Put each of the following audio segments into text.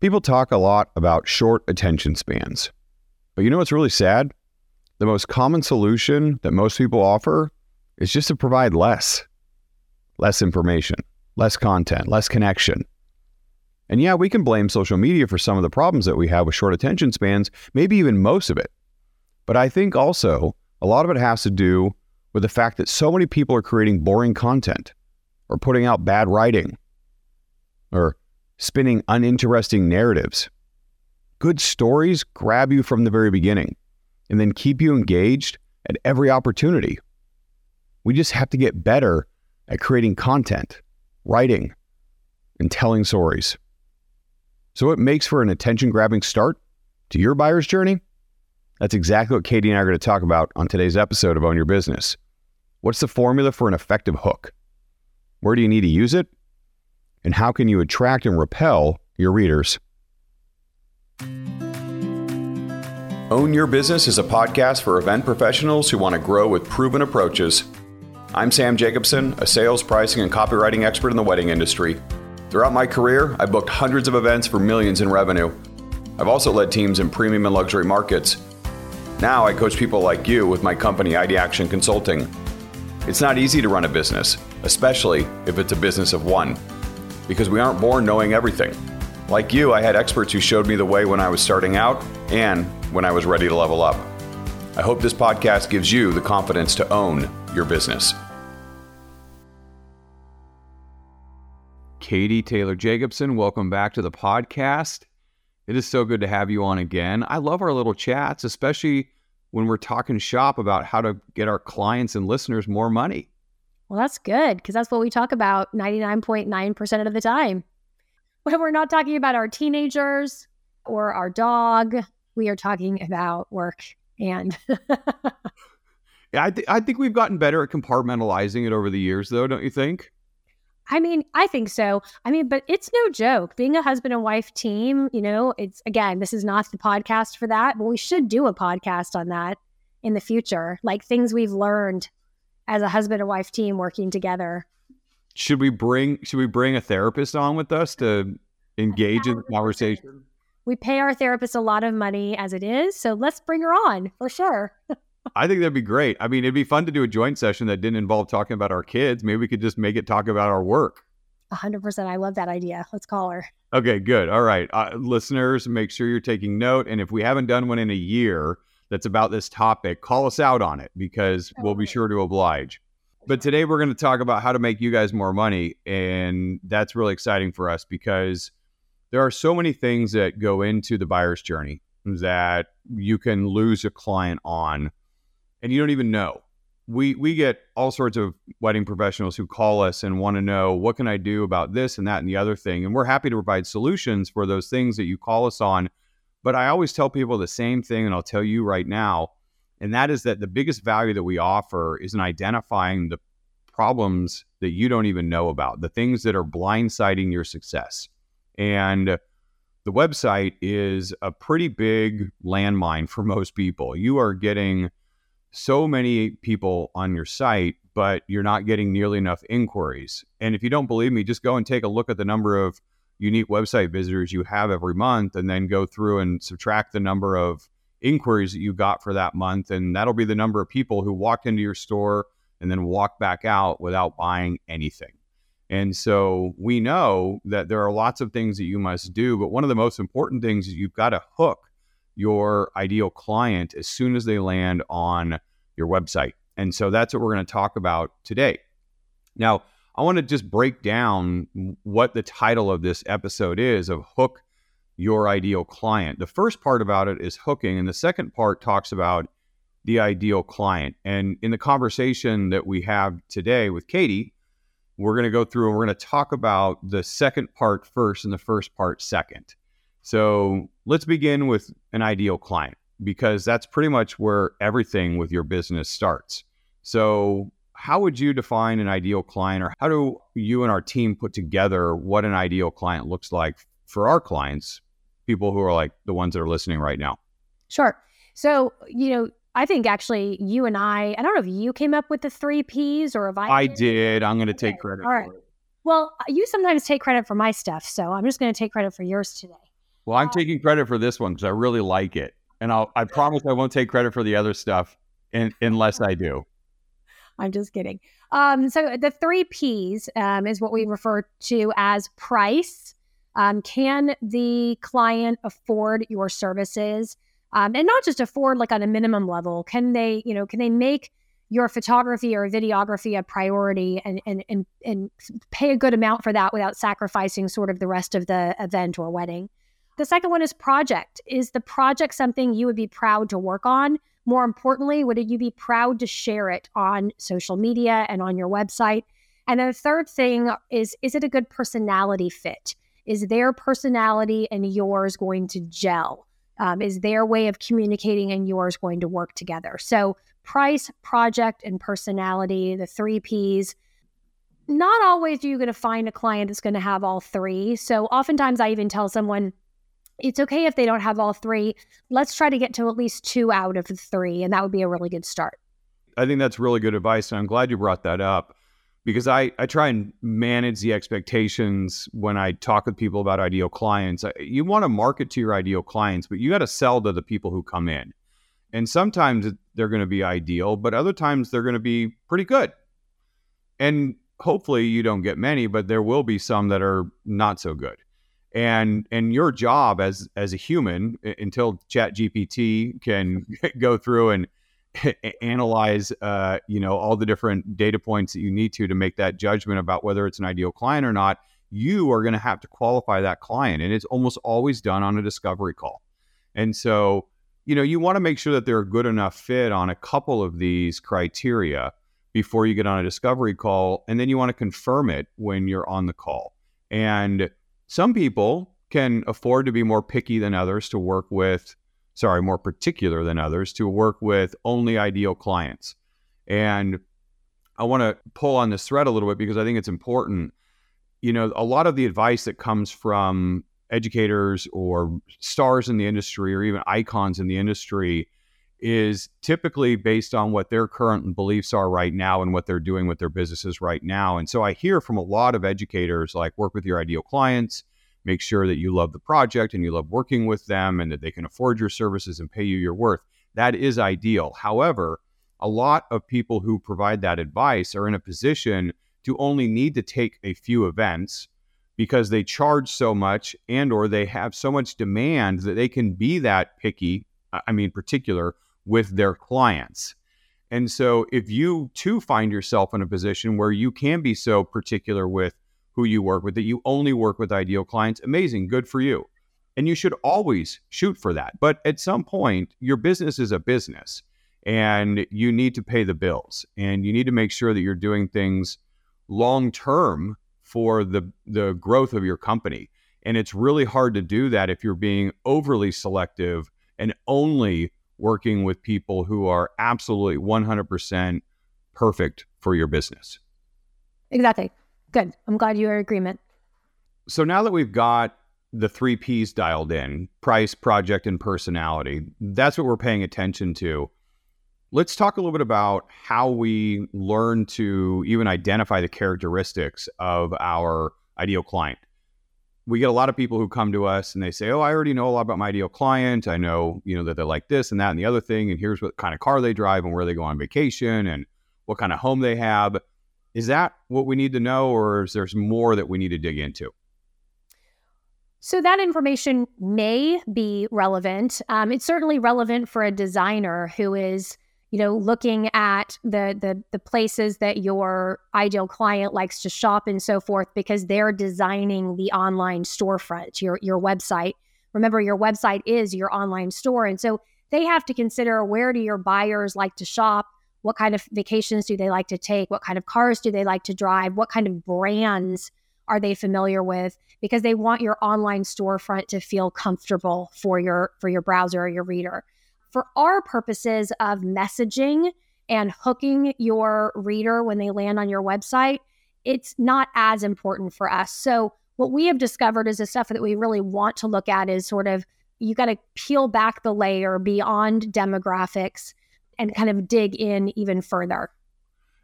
People talk a lot about short attention spans. But you know what's really sad? The most common solution that most people offer is just to provide less less information, less content, less connection. And yeah, we can blame social media for some of the problems that we have with short attention spans, maybe even most of it. But I think also a lot of it has to do with the fact that so many people are creating boring content or putting out bad writing or spinning uninteresting narratives. Good stories grab you from the very beginning and then keep you engaged at every opportunity. We just have to get better at creating content, writing, and telling stories. So, what makes for an attention grabbing start to your buyer's journey? That's exactly what Katy and I are going to talk about on today's episode of Own Your Business. What's the formula for an effective hook? Where do you need to use it? And how can you attract and repel your readers? Own Your Business is a podcast for event professionals who want to grow with proven approaches. I'm Sam Jacobson, a sales, pricing, and copywriting expert in the wedding industry. Throughout my career, I've booked hundreds of events for millions in revenue. I've also led teams in premium and luxury markets. Now I coach people like you with my company, ID Action Consulting. It's not easy to run a business, especially if it's a business of one, because we aren't born knowing everything. Like you, I had experts who showed me the way when I was starting out and when I was ready to level up. I hope this podcast gives you the confidence to own your business. Katy Taylor Jacobson, welcome back to the podcast. It is so good to have you on again. I love our little chats, especially when we're talking shop about how to get our clients and listeners more money. Well, that's good because that's what we talk about 99.9% of the time. When we're not talking about our teenagers or our dog, we are talking about work and. yeah, I, th- I think we've gotten better at compartmentalizing it over the years, though, don't you think? I mean, I think so. I mean, but it's no joke. Being a husband and wife team, you know, it's again, this is not the podcast for that, but we should do a podcast on that in the future, like things we've learned as a husband and wife team working together. Should we bring should we bring a therapist on with us to engage in the conversation? We pay our therapist a lot of money as it is, so let's bring her on for sure. I think that'd be great. I mean, it'd be fun to do a joint session that didn't involve talking about our kids. Maybe we could just make it talk about our work. 100%. I love that idea. Let's call her. Okay, good. All right. Uh, listeners, make sure you're taking note. And if we haven't done one in a year that's about this topic, call us out on it because we'll be sure to oblige. But today we're going to talk about how to make you guys more money. And that's really exciting for us because there are so many things that go into the buyer's journey that you can lose a client on and you don't even know. We we get all sorts of wedding professionals who call us and want to know what can I do about this and that and the other thing, and we're happy to provide solutions for those things that you call us on. But I always tell people the same thing, and I'll tell you right now, and that is that the biggest value that we offer is in identifying the problems that you don't even know about, the things that are blindsiding your success. And the website is a pretty big landmine for most people. You are getting so many people on your site, but you're not getting nearly enough inquiries. And if you don't believe me, just go and take a look at the number of unique website visitors you have every month and then go through and subtract the number of inquiries that you got for that month. And that'll be the number of people who walked into your store and then walk back out without buying anything. And so we know that there are lots of things that you must do, but one of the most important things is you've got to hook your ideal client as soon as they land on your website. And so that's what we're going to talk about today. Now, I want to just break down what the title of this episode is of Hook Your Ideal Client. The first part about it is hooking, and the second part talks about the ideal client. And in the conversation that we have today with Katy, we're going to go through and we're going to talk about the second part first and the first part second. So let's begin with an ideal client because that's pretty much where everything with your business starts. So, how would you define an ideal client, or how do you and our team put together what an ideal client looks like for our clients, people who are like the ones that are listening right now? Sure. So, you know, I think actually you and I, I don't know if you came up with the three P's or if I. I did. I'm going to take credit. All right. Well, you sometimes take credit for my stuff, so I'm just going to take credit for yours today. Well, I'm uh, taking credit for this one because I really like it, and I'll I promise I won't take credit for the other stuff in, unless I do. I'm just kidding. Um, so the three P's um, is what we refer to as price. Um, can the client afford your services? Um, and not just afford like on a minimum level. Can they, you know, can they make your photography or videography a priority and, and, and, and pay a good amount for that without sacrificing sort of the rest of the event or wedding? The second one is project. Is the project something you would be proud to work on? More importantly, would you be proud to share it on social media and on your website? And then the third thing is is it a good personality fit? Is their personality and yours going to gel? Um, is their way of communicating and yours going to work together? So, price, project, and personality, the three P's. Not always are you going to find a client that's going to have all three. So, oftentimes I even tell someone, it's okay if they don't have all three. Let's try to get to at least two out of the three, and that would be a really good start. I think that's really good advice. And I'm glad you brought that up because I, I try and manage the expectations when I talk with people about ideal clients. You want to market to your ideal clients, but you got to sell to the people who come in. And sometimes they're going to be ideal, but other times they're going to be pretty good. And hopefully you don't get many, but there will be some that are not so good and and your job as as a human until chat gpt can go through and analyze uh, you know all the different data points that you need to to make that judgment about whether it's an ideal client or not you are going to have to qualify that client. And it's almost always done on a discovery call. And so you know you want to make sure that they're a good enough fit on a couple of these criteria before you get on a discovery call. And then you want to confirm it when you're on the call. And some people can afford to be more picky than others to work with, sorry, more particular than others to work with only ideal clients. And I want to pull on this thread a little bit because I think it's important. You know, a lot of the advice that comes from educators or stars in the industry or even icons in the industry is typically based on what their current beliefs are right now and what they're doing with their businesses right now. And so I hear from a lot of educators like work with your ideal clients, make sure that you love the project and you love working with them and that they can afford your services and pay you your worth. That is ideal. However, a lot of people who provide that advice are in a position to only need to take a few events because they charge so much and or they have so much demand that they can be that picky i mean particular with their clients. And so if you too find yourself in a position where you can be so particular with who you work with that you only work with ideal clients, amazing, good for you. And you should always shoot for that. But at some point, your business is a business and you need to pay the bills and you need to make sure that you're doing things long term for the the growth of your company. And it's really hard to do that if you're being overly selective and only working with people who are absolutely 100% perfect for your business. Exactly. Good. I'm glad you're in agreement. So now that we've got the three P's dialed in price, project, and personality that's what we're paying attention to. Let's talk a little bit about how we learn to even identify the characteristics of our ideal client we get a lot of people who come to us and they say, "Oh, I already know a lot about my ideal client. I know, you know, that they're like this and that and the other thing, and here's what kind of car they drive and where they go on vacation and what kind of home they have." Is that what we need to know, or is there's more that we need to dig into? So that information may be relevant. Um, it's certainly relevant for a designer who is you know looking at the the the places that your ideal client likes to shop and so forth because they're designing the online storefront your your website. Remember your website is your online store and so they have to consider where do your buyers like to shop what kind of vacations do they like to take what kind of cars do they like to drive what kind of brands are they familiar with because they want your online storefront to feel comfortable for your for your browser or your reader for our purposes of messaging and hooking your reader when they land on your website, it's not as important for us. So, what we have discovered is the stuff that we really want to look at is sort of you got to peel back the layer beyond demographics and kind of dig in even further.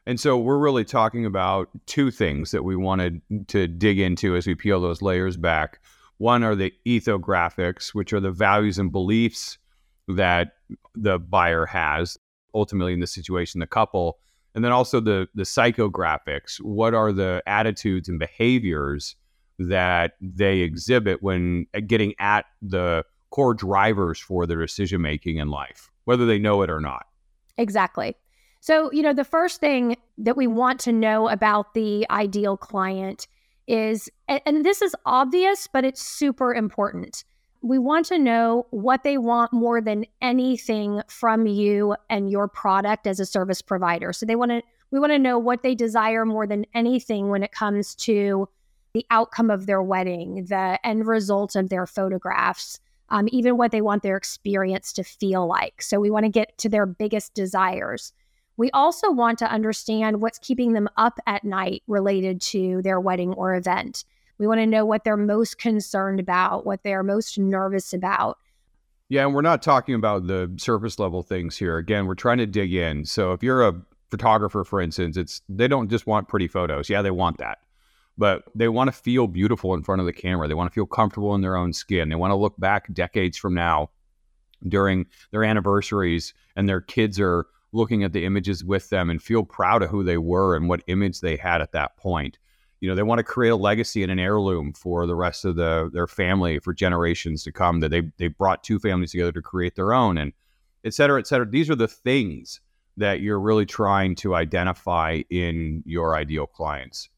And so we're really talking about two things that we wanted to dig into as we peel those layers back. One are the ethographics, which are the values and beliefs that the buyer has, ultimately in the situation, the couple. And then also the the psychographics. What are the attitudes and behaviors that they exhibit when uh, getting at the core drivers for their decision making in life, whether they know it or not? Exactly. So, you know, the first thing that we want to know about the ideal client is, and this is obvious, but it's super important. We want to know what they want more than anything from you and your product as a service provider. So they want to, we want to know what they desire more than anything when it comes to the outcome of their wedding, the end result of their photographs, um, even what they want their experience to feel like. So we want to get to their biggest desires. We also want to understand what's keeping them up at night related to their wedding or event. We want to know what they're most concerned about, what they're most nervous about. Yeah, and we're not talking about the surface level things here. Again, we're trying to dig in. So if you're a photographer, for instance, it's they don't just want pretty photos. Yeah, they want that. But they want to feel beautiful in front of the camera. They want to feel comfortable in their own skin. They want to look back decades from now during their anniversaries and their kids are looking at the images with them and feel proud of who they were and what image they had at that point. You know, they want to create a legacy and an heirloom for the rest of the their family for generations to come. That they they brought two families together to create their own, and et cetera, et cetera. These are the things that you're really trying to identify in your ideal clients.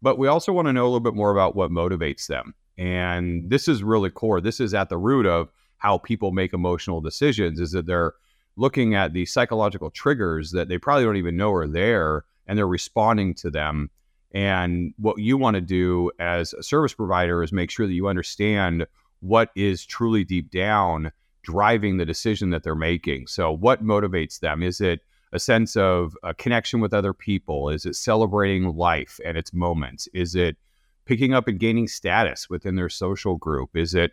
But we also want to know a little bit more about what motivates them. And this is really core. This is at the root of how people make emotional decisions is that they're looking at the psychological triggers that they probably don't even know are there and they're responding to them. And what you want to do as a service provider is make sure that you understand what is truly deep down driving the decision that they're making. So, what motivates them? Is it a sense of a connection with other people? Is it celebrating life and its moments? Is it picking up and gaining status within their social group? Is it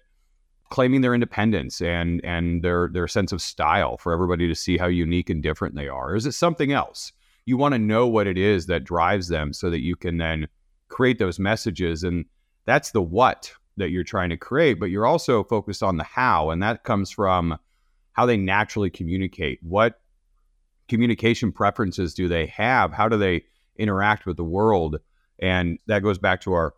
claiming their independence and and their their sense of style for everybody to see how unique and different they are? Or is it something else? You want to know what it is that drives them so that you can then create those messages and that's the what that you're trying to create, but you're also focused on the how and that comes from how they naturally communicate. What communication preferences do they have? How do they interact with the world? And that goes back to our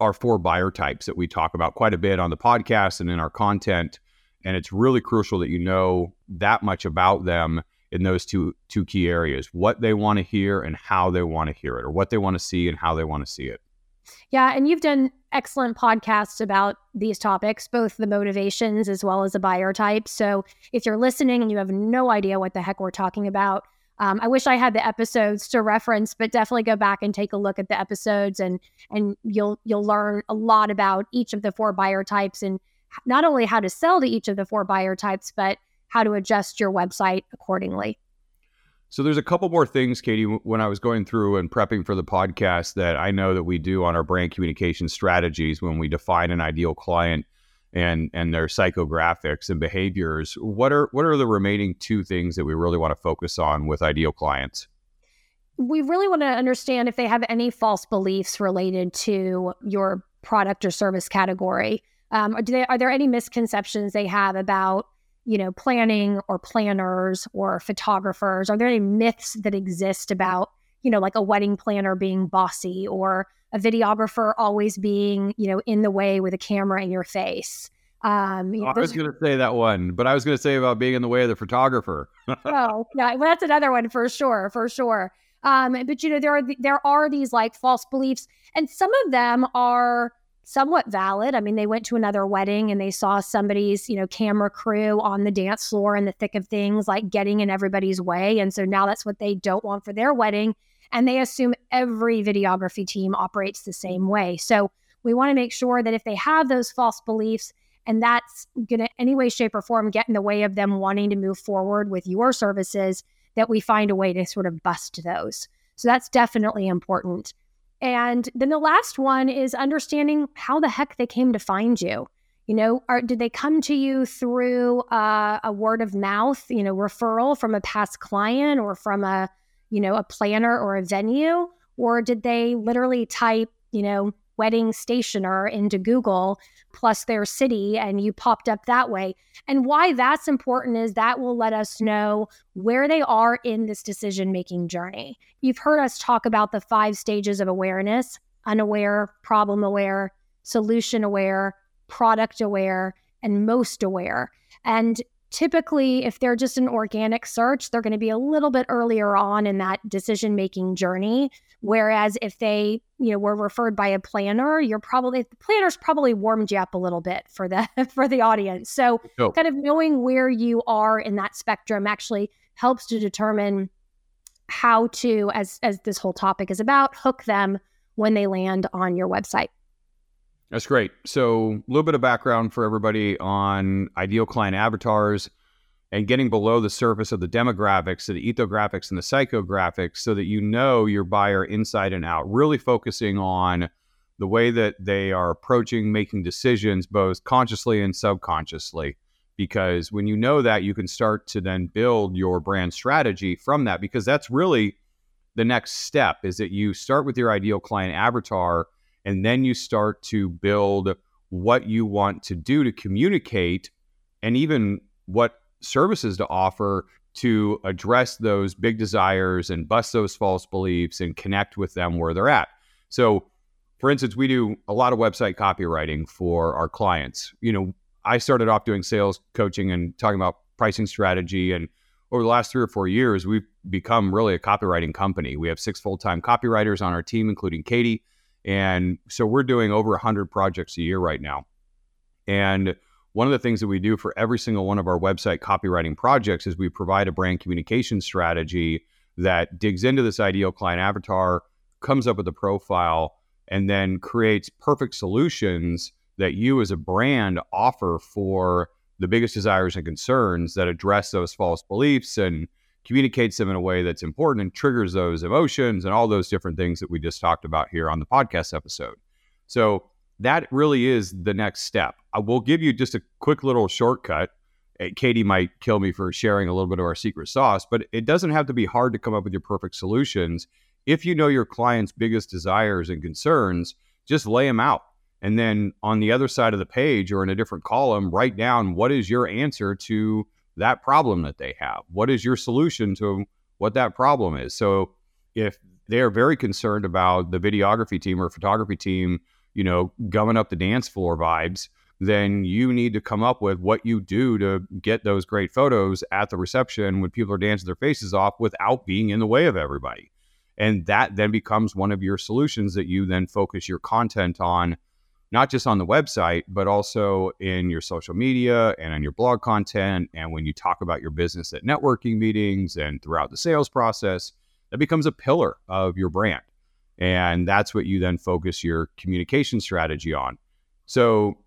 our four buyer types that we talk about quite a bit on the podcast and in our content. And it's really crucial that you know that much about them in those two two key areas what they want to hear and how they want to hear it or what they want to see and how they want to see it. Yeah and you've done excellent podcasts about these topics both the motivations as well as the buyer type. So if you're listening and you have no idea what the heck we're talking about um, I wish I had the episodes to reference, but definitely go back and take a look at the episodes, and and you'll you'll learn a lot about each of the four buyer types, and not only how to sell to each of the four buyer types, but how to adjust your website accordingly. So there's a couple more things, Katy, when I was going through and prepping for the podcast that I know that we do on our brand communication strategies when we define an ideal client and and their psychographics and behaviors. What are what are the remaining two things that we really want to focus on with ideal clients? We really want to understand if they have any false beliefs related to your product or service category. Um, are, they, are there any misconceptions they have about you know planning or planners or photographers? Are there any myths that exist about you know like a wedding planner being bossy or a videographer always being, you know, in the way with a camera in your face. Um, you know, I was going to say that one, but I was going to say about being in the way of the photographer. oh, yeah, well, that's another one for sure, for sure. Um, but you know, there are there are these like false beliefs, and some of them are somewhat valid. I mean, they went to another wedding and they saw somebody's, you know, camera crew on the dance floor in the thick of things, like getting in everybody's way, and so now that's what they don't want for their wedding and they assume every videography team operates the same way. So we want to make sure that if they have those false beliefs and that's going to any way shape or form get in the way of them wanting to move forward with your services that we find a way to sort of bust those. So that's definitely important. And then the last one is understanding how the heck they came to find you. You know, are, did they come to you through uh, a word of mouth, you know, referral from a past client or from a you know, a planner or a venue? Or did they literally type, you know, wedding stationer into Google plus their city and you popped up that way. And why that's important is that will let us know where they are in this decision making journey. You've heard us talk about the five stages of awareness unaware, problem aware, solution aware, product aware, and most aware. And typically, if they're just an organic search, they're going to be a little bit earlier on in that decision making journey. Whereas if they, you know, were referred by a planner, you're probably the planner's probably warmed you up a little bit for the for the audience. So oh. kind of knowing where you are in that spectrum actually helps to determine how to, as as this whole topic is about, hook them when they land on your website. That's great. So, a little bit of background for everybody on ideal client avatars and getting below the surface of the demographics, so the ethographics and the psychographics, so that you know your buyer inside and out, really focusing on the way that they are approaching making decisions, both consciously and subconsciously. Because when you know that, you can start to then build your brand strategy from that, because that's really the next step is that you start with your ideal client avatar and then you start to build what you want to do to communicate and even what services to offer to address those big desires and bust those false beliefs and connect with them where they're at. So, for instance, we do a lot of website copywriting for our clients. You know, I started off doing sales coaching and talking about pricing strategy. And over the last three or four years, we've become really a copywriting company. We have six full time copywriters on our team, including Katy. And so we're doing over 100 projects a year right now. And one of the things that we do for every single one of our website copywriting projects is we provide a brand communication strategy that digs into this ideal client avatar, comes up with a profile, and then creates perfect solutions that you as a brand offer for the biggest desires and concerns that address those false beliefs and communicates them in a way that's important and triggers those emotions and all those different things that we just talked about here on the podcast episode. So that really is the next step. I will give you just a quick little shortcut. Eh, Katy might kill me for sharing a little bit of our secret sauce, but it doesn't have to be hard to come up with your perfect solutions. If you know your client's biggest desires and concerns, just lay them out. And then on the other side of the page or in a different column, write down what is your answer to that problem that they have. What is your solution to what that problem is? So if they are very concerned about the videography team or photography team, you know, gumming up the dance floor vibes, then you need to come up with what you do to get those great photos at the reception when people are dancing their faces off without being in the way of everybody. And that then becomes one of your solutions that you then focus your content on not just on the website, but also in your social media and on your blog content. And when you talk about your business at networking meetings and throughout the sales process, that becomes a pillar of your brand. And that's what you then focus your communication strategy on. So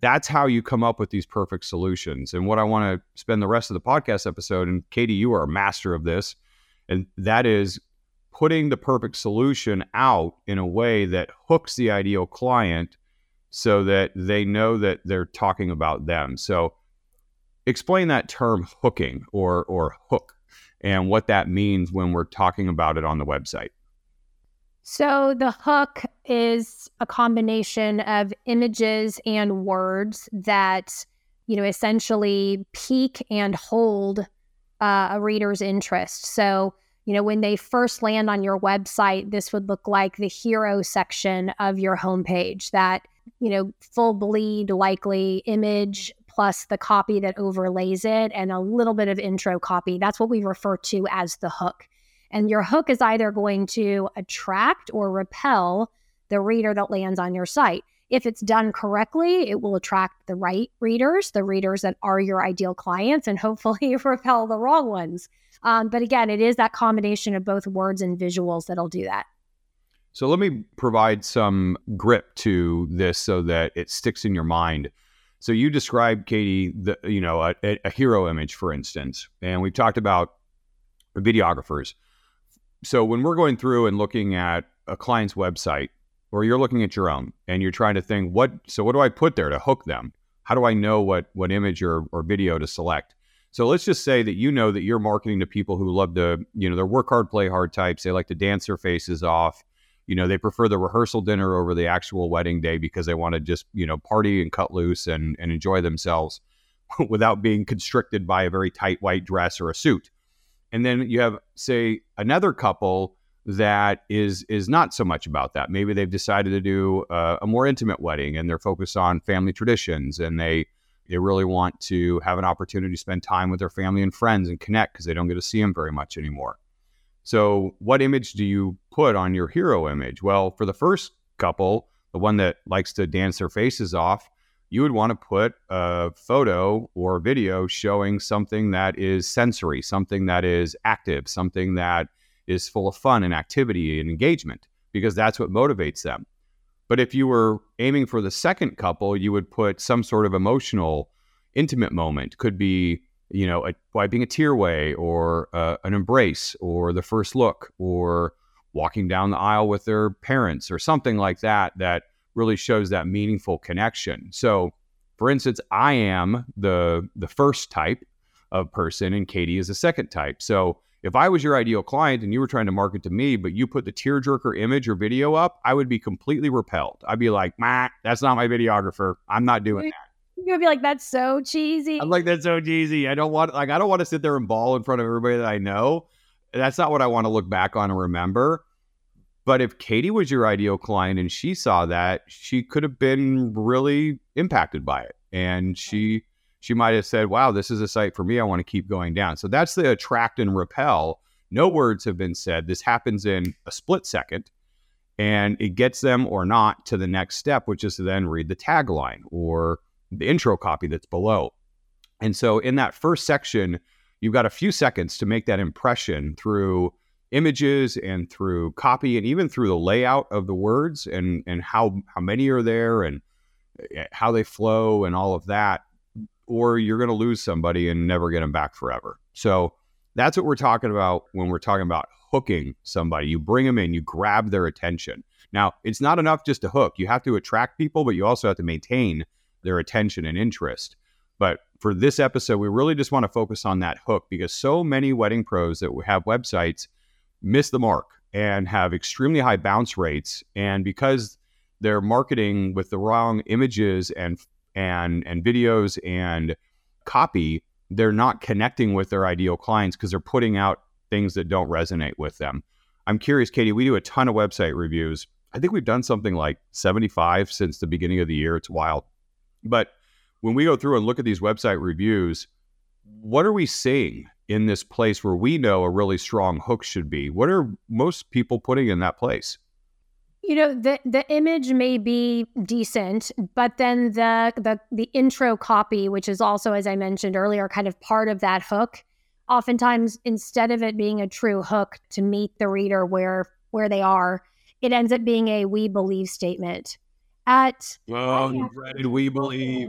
that's how you come up with these perfect solutions. And what I want to spend the rest of the podcast episode, and Katy, you are a master of this, and that is putting the perfect solution out in a way that hooks the ideal client so that they know that they're talking about them. So explain that term hooking or or hook and what that means when we're talking about it on the website. So the hook is a combination of images and words that you know essentially pique and hold uh, a reader's interest. So you know when they first land on your website, this would look like the hero section of your homepage that you know, full bleed likely image plus the copy that overlays it and a little bit of intro copy. That's what we refer to as the hook. And your hook is either going to attract or repel the reader that lands on your site. If it's done correctly, it will attract the right readers, the readers that are your ideal clients, and hopefully repel the wrong ones. Um, but again, it is that combination of both words and visuals that'll do that. So let me provide some grip to this so that it sticks in your mind. So you described Katy, the you know a, a hero image, for instance, and we've talked about videographers. So when we're going through and looking at a client's website, or you're looking at your own, and you're trying to think, what so what do I put there to hook them? How do I know what what image or, or video to select? So let's just say that you know that you're marketing to people who love to, you know, they're work hard, play hard types. They like to dance their faces off you know, they prefer the rehearsal dinner over the actual wedding day because they want to just, you know, party and cut loose and, and enjoy themselves without being constricted by a very tight white dress or a suit. And then you have, say, another couple that is is not so much about that. Maybe they've decided to do uh, a more intimate wedding and they're focused on family traditions and they they really want to have an opportunity to spend time with their family and friends and connect because they don't get to see them very much anymore. So, what image do you put on your hero image? Well, for the first couple, the one that likes to dance their faces off, you would want to put a photo or video showing something that is sensory, something that is active, something that is full of fun and activity and engagement, because that's what motivates them. But if you were aiming for the second couple, you would put some sort of emotional, intimate moment. Could be, you know, a, wiping a tear away, or uh, an embrace, or the first look, or walking down the aisle with their parents, or something like that. That really shows that meaningful connection. So, for instance, I am the the first type of person, and Katy is the second type. So, if I was your ideal client and you were trying to market to me, but you put the tearjerker image or video up, I would be completely repelled. I'd be like, "Mah, that's not my videographer. I'm not doing that." You're gonna be like, "That's so cheesy." I'm like, "That's so cheesy." I don't want like I don't want to sit there and bawl in front of everybody that I know. That's not what I want to look back on and remember. But if Katy was your ideal client and she saw that, she could have been really impacted by it. And she she might have said, Wow, this is a site for me. I want to keep going down. So that's the attract and repel. No words have been said. This happens in a split second and it gets them or not to the next step, which is to then read the tagline or the intro copy that's below. And so in that first section, you've got a few seconds to make that impression through images and through copy and even through the layout of the words and and how how many are there and eh, how they flow and all of that or you're going to lose somebody and never get them back forever. So that's what we're talking about when we're talking about hooking somebody. You bring them in you grab their attention. Now it's not enough just to hook. You have to attract people but you also have to maintain their attention and interest but for this episode we really just want to focus on that hook because so many wedding pros that have websites miss the mark and have extremely high bounce rates. And because they're marketing with the wrong images and and and videos and copy, they're not connecting with their ideal clients because they're putting out things that don't resonate with them. I'm curious, Katy, we do a ton of website reviews. I think we've done something like 75 since the beginning of the year. It's wild. But when we go through and look at these website reviews, what are we seeing in this place where we know a really strong hook should be? What are most people putting in that place? You know, the the image may be decent, but then the the the intro copy, which is also, as I mentioned earlier, kind of part of that hook, oftentimes instead of it being a true hook to meet the reader where where they are, it ends up being a we believe statement. At oh, you read we believe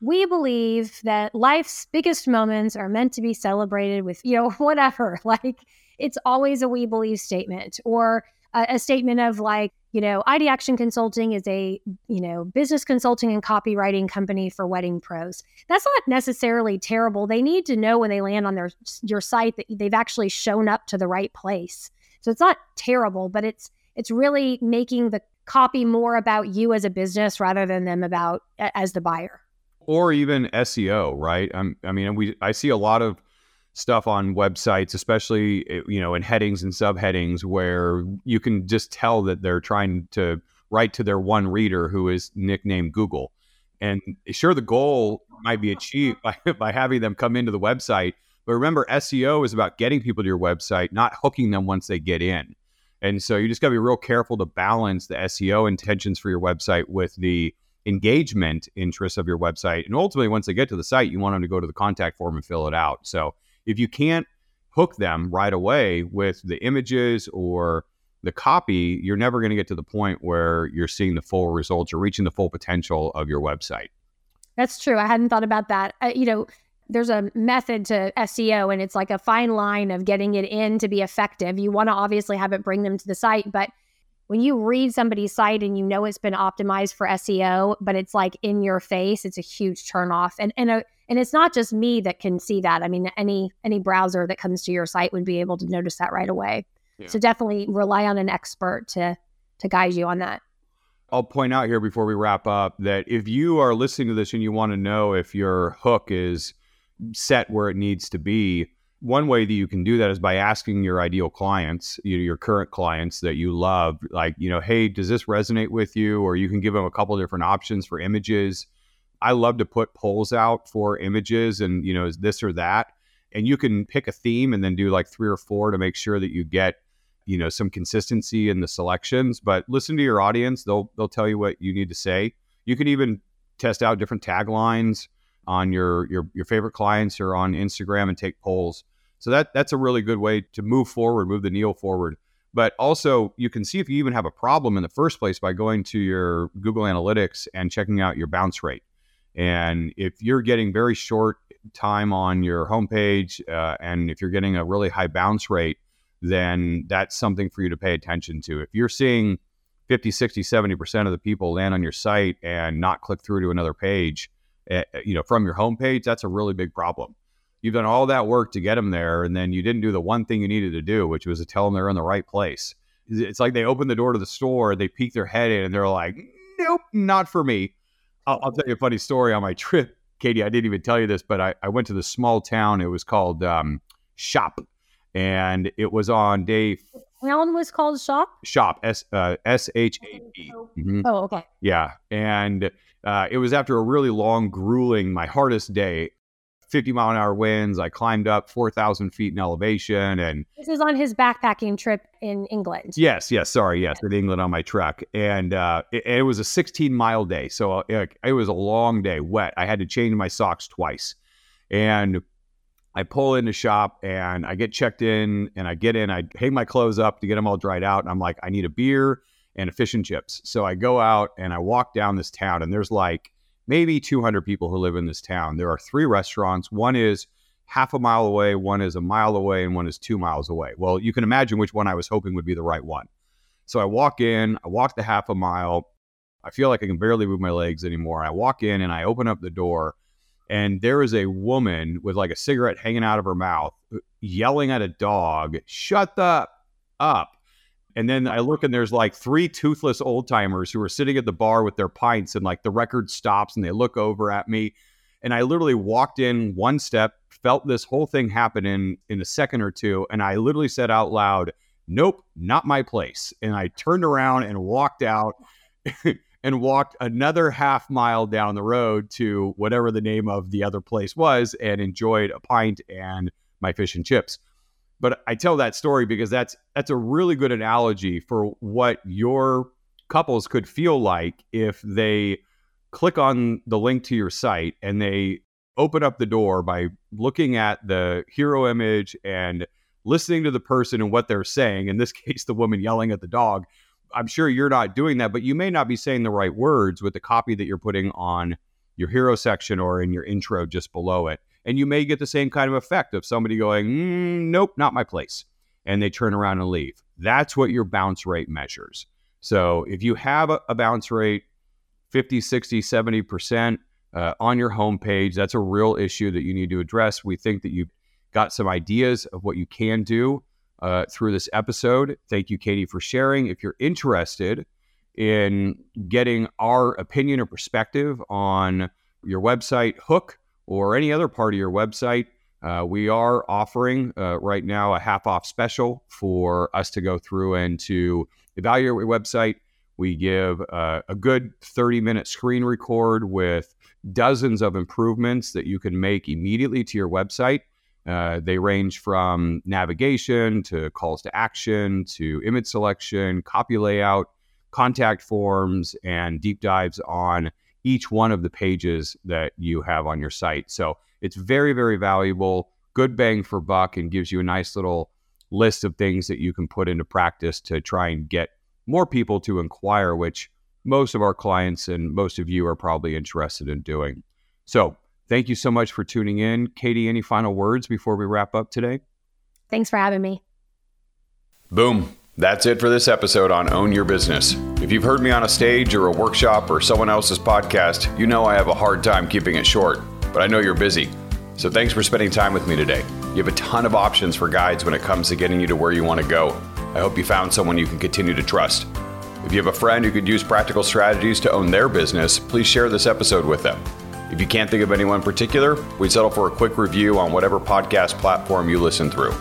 we believe that life's biggest moments are meant to be celebrated with, you know, whatever. Like it's always a we believe statement or a, a, statement of like, you know, ID Action Consulting is a, you know, business consulting and copywriting company for wedding pros. That's not necessarily terrible. They need to know when they land on their your site that they've actually shown up to the right place. So it's not terrible, but it's it's really making the copy more about you as a business rather than them about as the buyer or even SEO, right? I'm, I mean, we I see a lot of stuff on websites, especially eh, you know in headings and subheadings, where you can just tell that they're trying to write to their one reader who is nicknamed Google. And sure, the goal might be achieved by, by having them come into the website. But remember, SEO is about getting people to your website, not hooking them once they get in. And so you just got to be real careful to balance the SEO intentions for your website with the engagement interests of your website. And ultimately, once they get to the site, you want them to go to the contact form and fill it out. So if you can't hook them right away with the images or the copy, you're never going to get to the point where you're seeing the full results or reaching the full potential of your website. That's true. I hadn't thought about that. Uh, you know, there's a method to SEO and it's like a fine line of getting it in to be effective. You want to obviously have it bring them to the site, but when you read somebody's site and you know it's been optimized for SEO, but it's like in your face, it's a huge turnoff. And and a, and it's not just me that can see that. I mean, any any browser that comes to your site would be able to notice that right away. Yeah. So definitely rely on an expert to to guide you on that. I'll point out here before we wrap up that if you are listening to this and you want to know if your hook is set where it needs to be, one way that you can do that is by asking your ideal clients, your current clients that you love, like, you know, hey, does this resonate with you? Or you can give them a couple of different options for images. I love to put polls out for images and, you know, is this or that. And you can pick a theme and then do like three or four to make sure that you get you know some consistency in the selections but listen to your audience they'll they'll tell you what you need to say you can even test out different taglines on your your your favorite clients or on Instagram and take polls. So that that's a really good way to move forward move the needle forward. But also you can see if you even have a problem in the first place by going to your Google Analytics and checking out your bounce rate. And if you're getting very short time on your homepage uh, and if you're getting a really high bounce rate then that's something for you to pay attention to. If you're seeing 50, 60, 70% of the people land on your site and not click through to another page, you know, from your homepage, that's a really big problem. You've done all that work to get them there, and then you didn't do the one thing you needed to do, which was to tell them they're in the right place. It's like they open the door to the store, they peek their head in, and they're like, "Nope, not for me." I'll, I'll tell you a funny story on my trip, Katy. I didn't even tell you this, but I, I went to this small town. It was called um, Shop and it was on day. Town was called Shop. Shop S uh, S H A P. Mm-hmm. Oh, okay. Yeah, and uh, it was after a really long, grueling, my hardest day. 50 mile an hour winds. I climbed up 4,000 feet in elevation. And this is on his backpacking trip in England. Yes, yes. Sorry. Yes, in England on my truck. And uh, it, it, was a 16 mile day. So uh, it, it was a long day, wet. I had to change my socks twice. And I pull in the shop and I get checked in and I get in, I hang my clothes up to get them all dried out. And I'm like, I need a beer and a fish and chips. So I go out and I walk down this town and there's like maybe 200 people who live in this town. There are three restaurants. One is half a mile away, one is a mile away, and one is two miles away. Well, you can imagine which one I was hoping would be the right one. So I walk in, I walk the half a mile. I feel like I can barely move my legs anymore. I walk in and I open up the door and there is a woman with like a cigarette hanging out of her mouth yelling at a dog, "Shut the up." And then I look and there's like three toothless old timers who are sitting at the bar with their pints and like the record stops and they look over at me. And I literally walked in one step, felt this whole thing happen in in a second or two, and I literally said out loud, "Nope, not my place." And I turned around and walked out. and walked another half mile down the road to whatever the name of the other place was and enjoyed a pint and my fish and chips. But I tell that story because that's that's a really good analogy for what your couples could feel like if they click on the link to your site and they open up the door by looking at the hero image and listening to the person and what they're saying in this case the woman yelling at the dog I'm sure you're not doing that, but you may not be saying the right words with the copy that you're putting on your hero section or in your intro just below it. And you may get the same kind of effect of somebody going, mm, nope, not my place. And they turn around and leave. That's what your bounce rate measures. So if you have a, bounce rate 50, 60, 70% uh, on your homepage, that's a real issue that you need to address. We think that you've got some ideas of what you can do uh, through this episode. Thank you, Katy, for sharing. If you're interested in getting our opinion or perspective on your website hook or any other part of your website, uh, we are offering uh, right now a half off special for us to go through and to evaluate your website. We give uh, a good 30 minute screen record with dozens of improvements that you can make immediately to your website. Uh, they range from navigation to calls to action to image selection, copy layout, contact forms, and deep dives on each one of the pages that you have on your site. So it's very, very valuable, good bang for buck, and gives you a nice little list of things that you can put into practice to try and get more people to inquire, which most of our clients and most of you are probably interested in doing. So Thank you so much for tuning in. Katy, any final words before we wrap up today? Thanks for having me. Boom. That's it for this episode on Own Your Business. If you've heard me on a stage or a workshop or someone else's podcast, you know I have a hard time keeping it short, but I know you're busy. So thanks for spending time with me today. You have a ton of options for guides when it comes to getting you to where you want to go. I hope you found someone you can continue to trust. If you have a friend who could use practical strategies to own their business, please share this episode with them. If you can't think of anyone in particular, we settle for a quick review on whatever podcast platform you listen through.